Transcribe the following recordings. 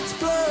lights blur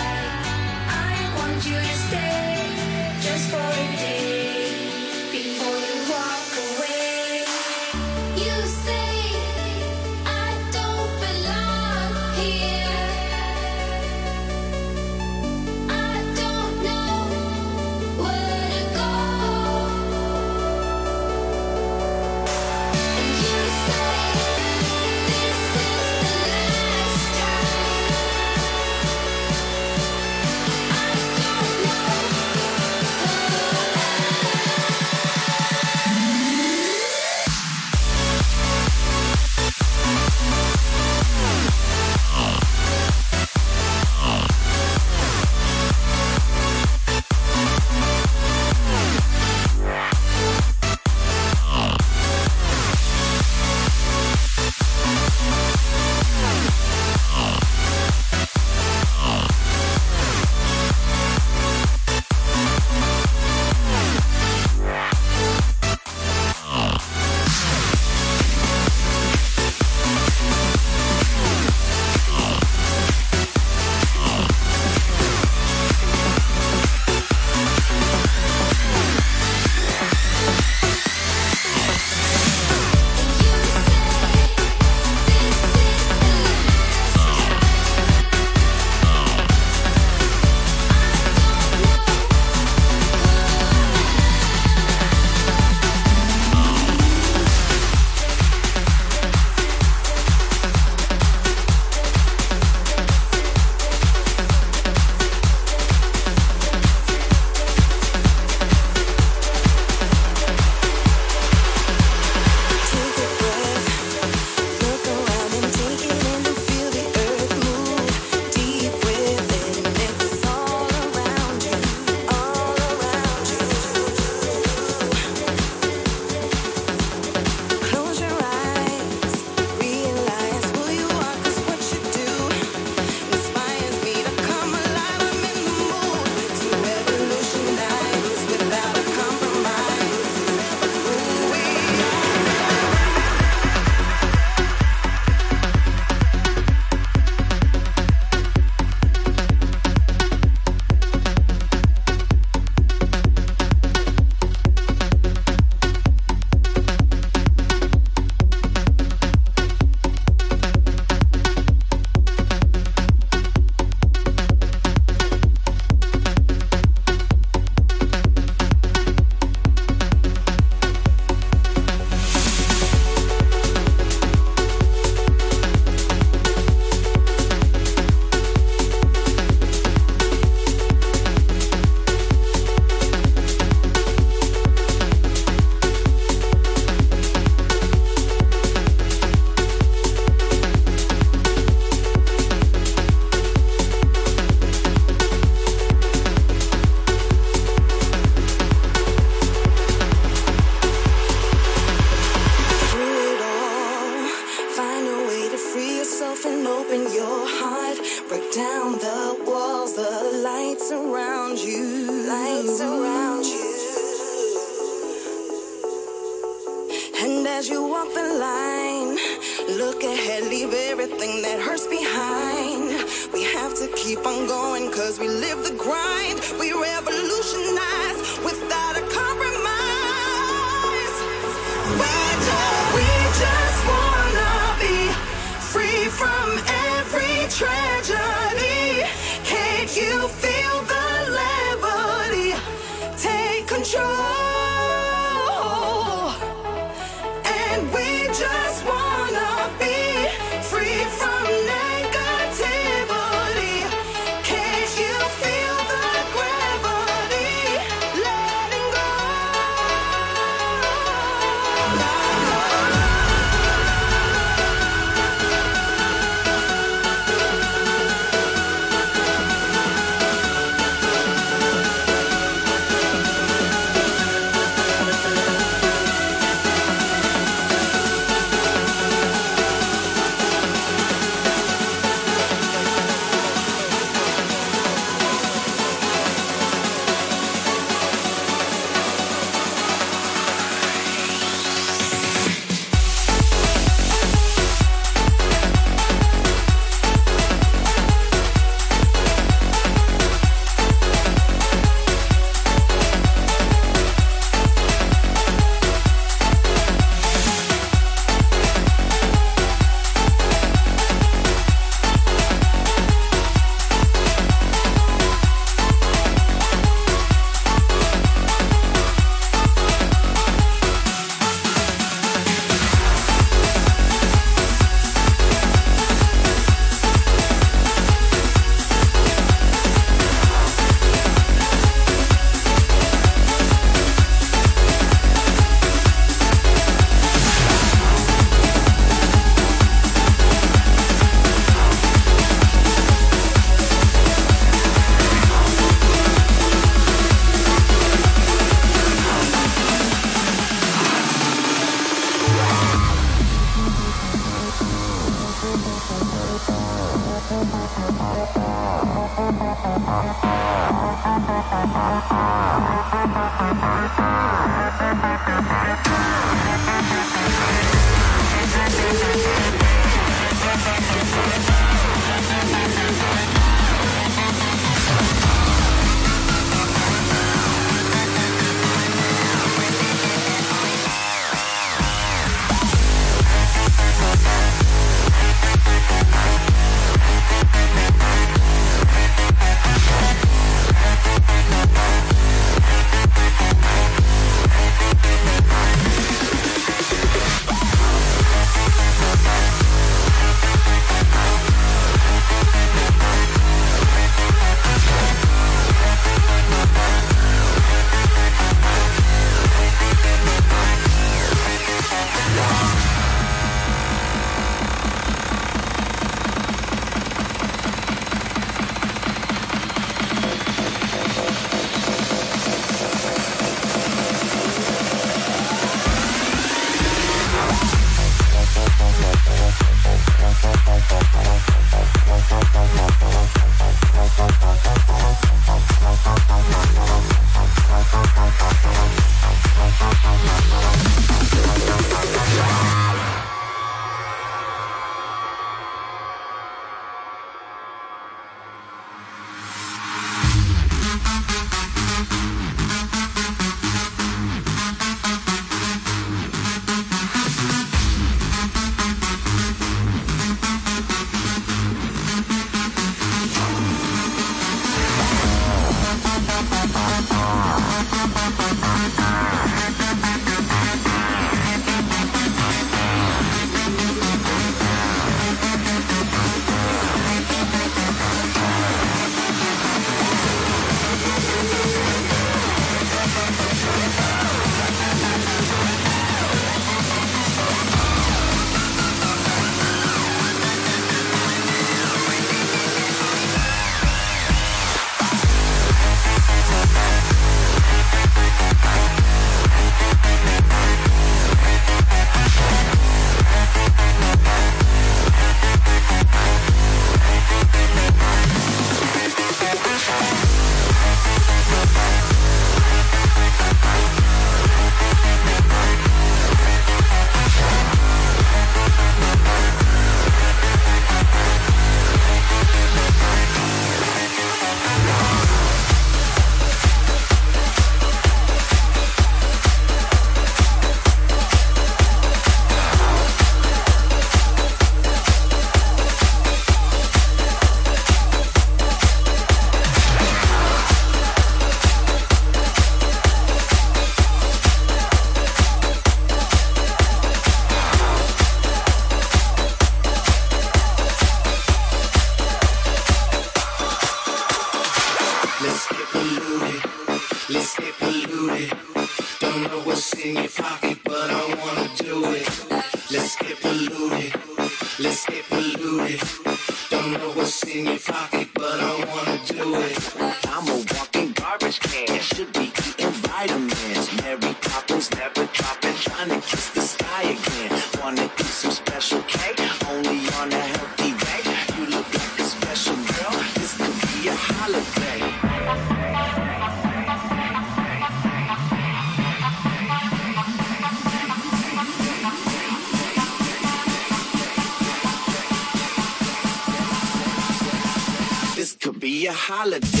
holiday.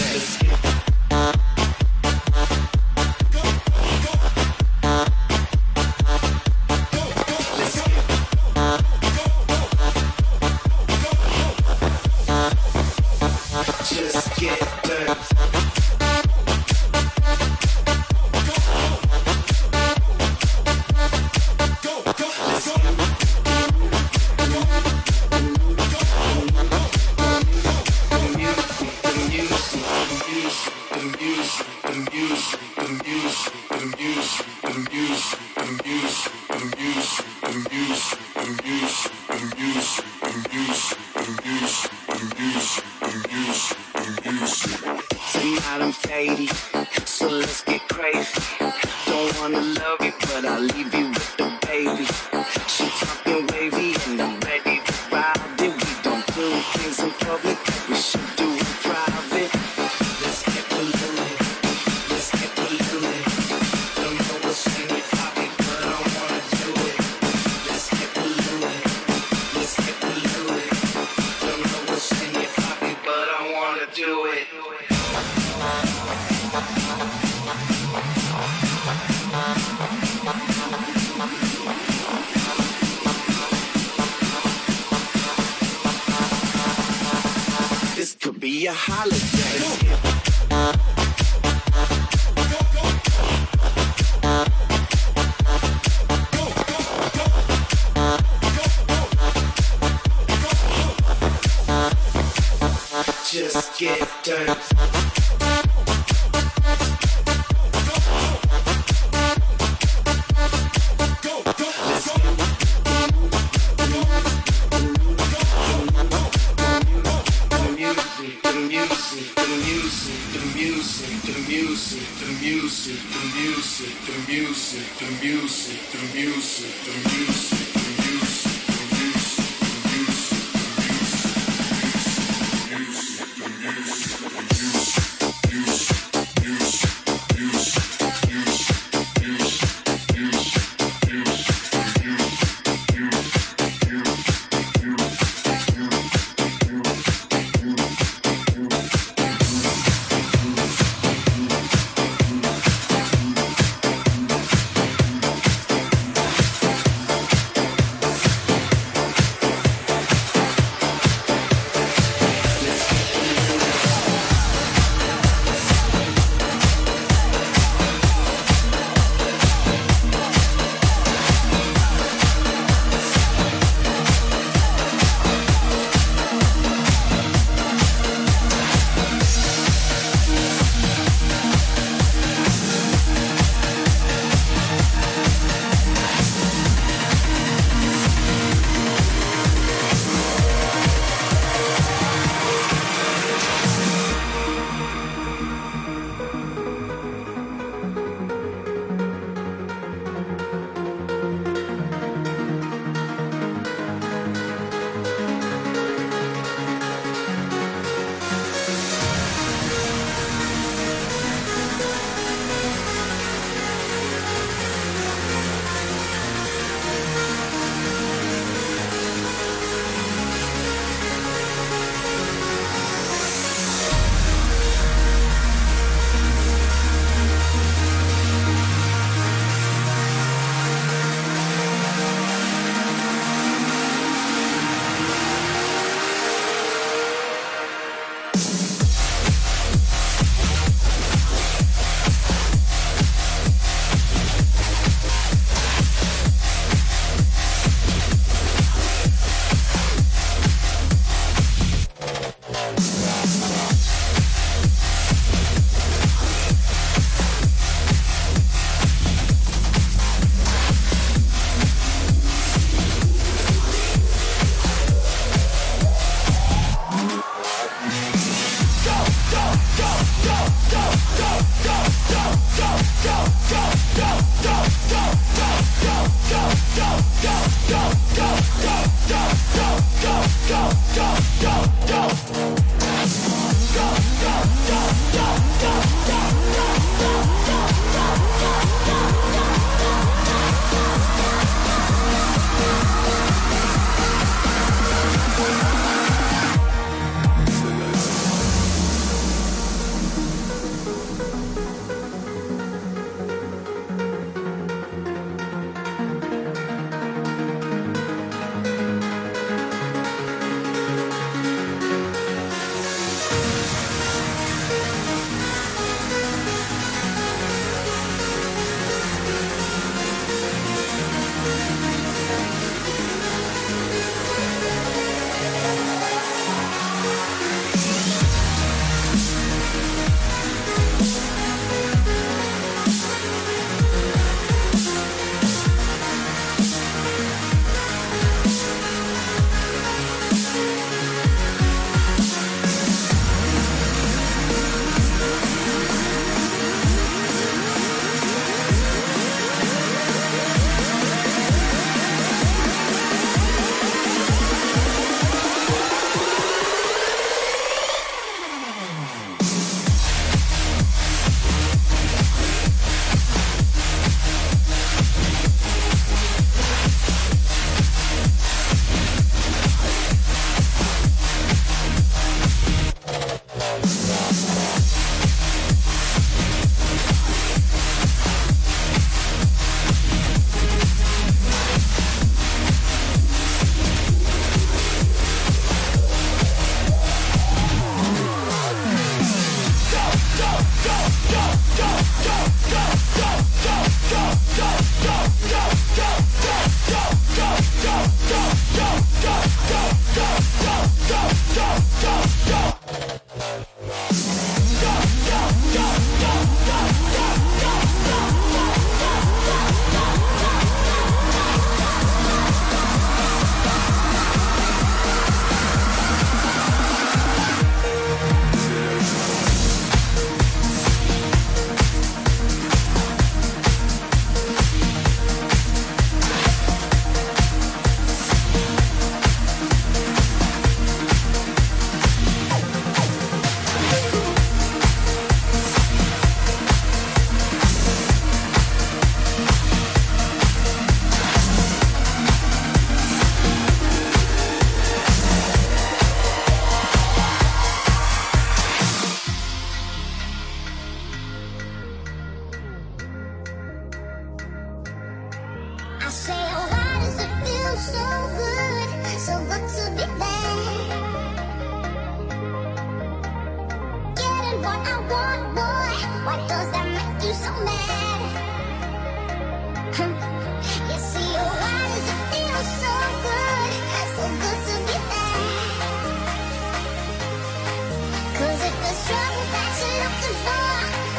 gonna do it. This could be a holiday. get dirty.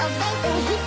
Oh, baby.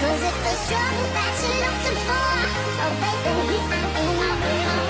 Cause if the struggle that you're looking for, oh baby, I'm in, I'm in.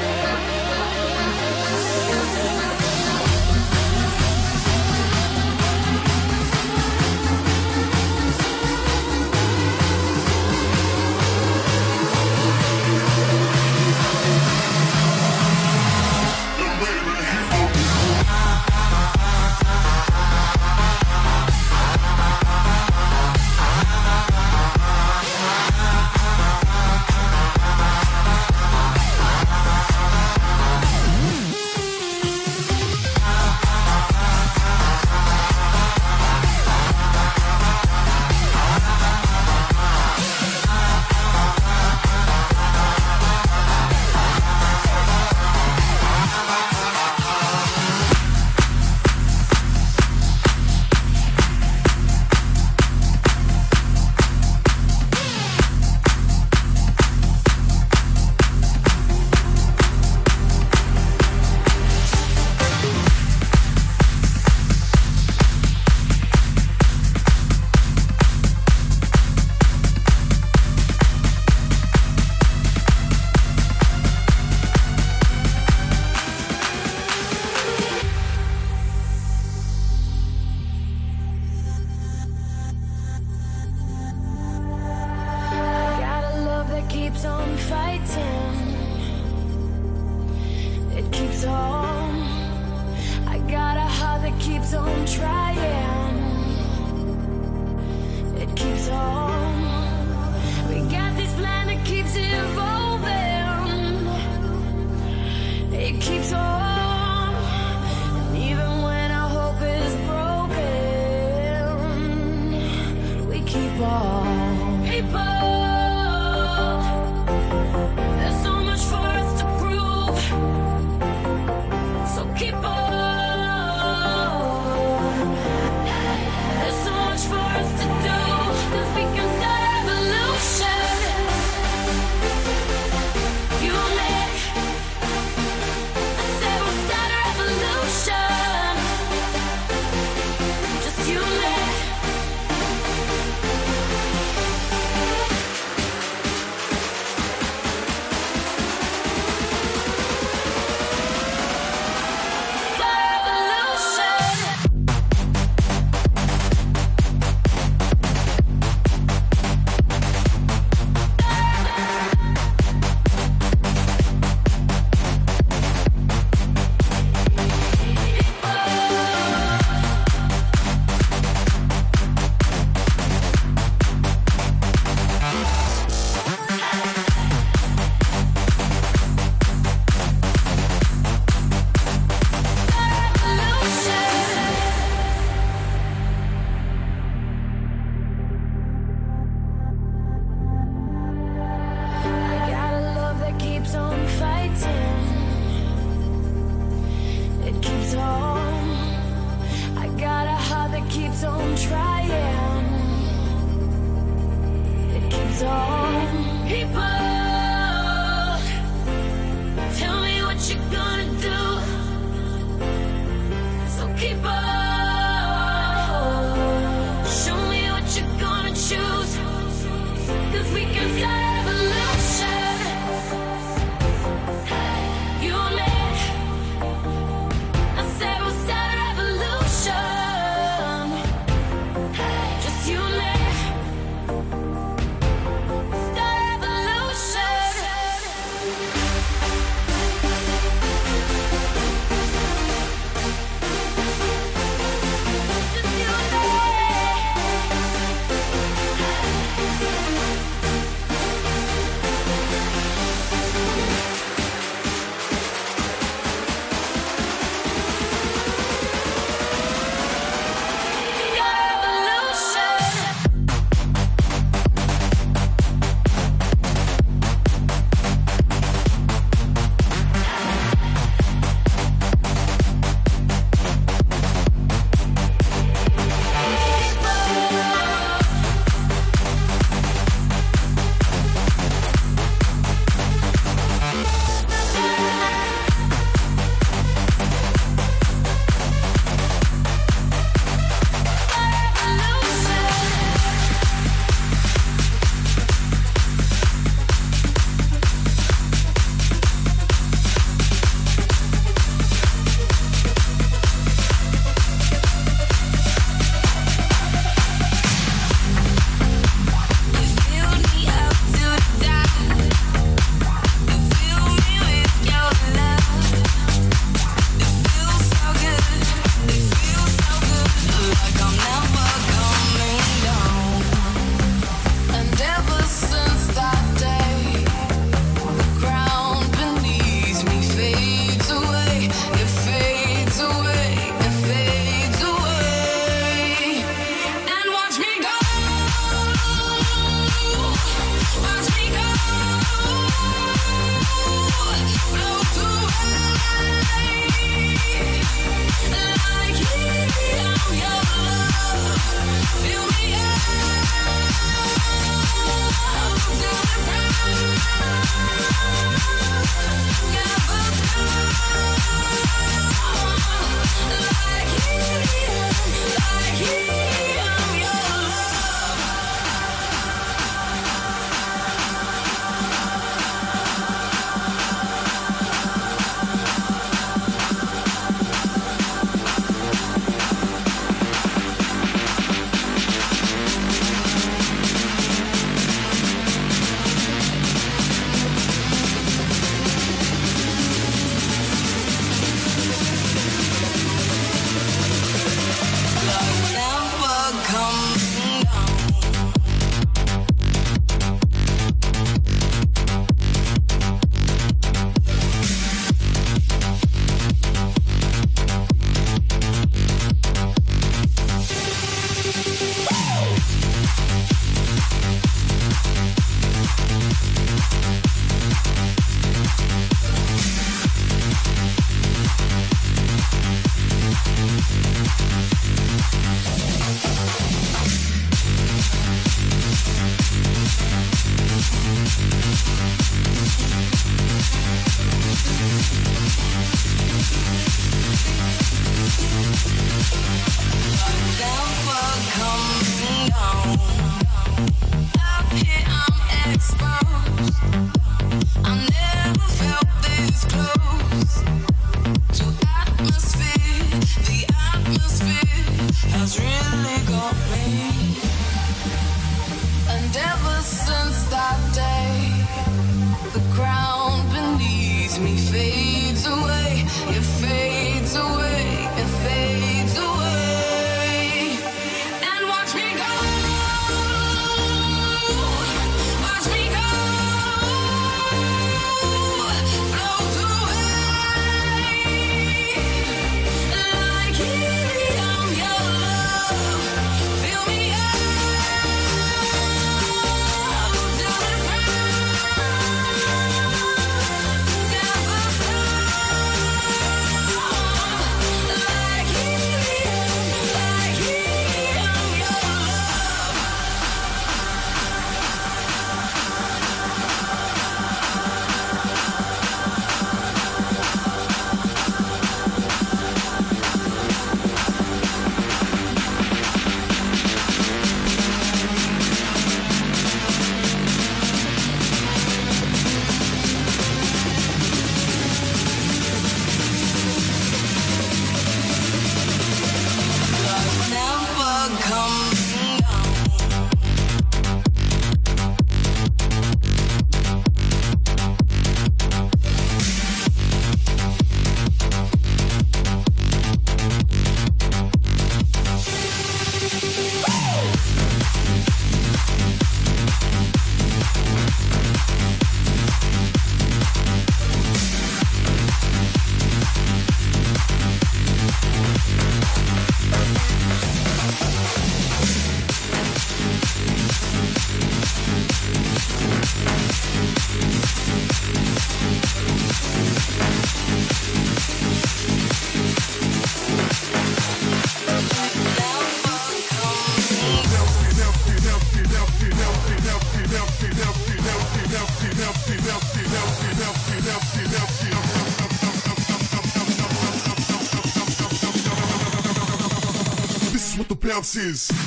Bounces.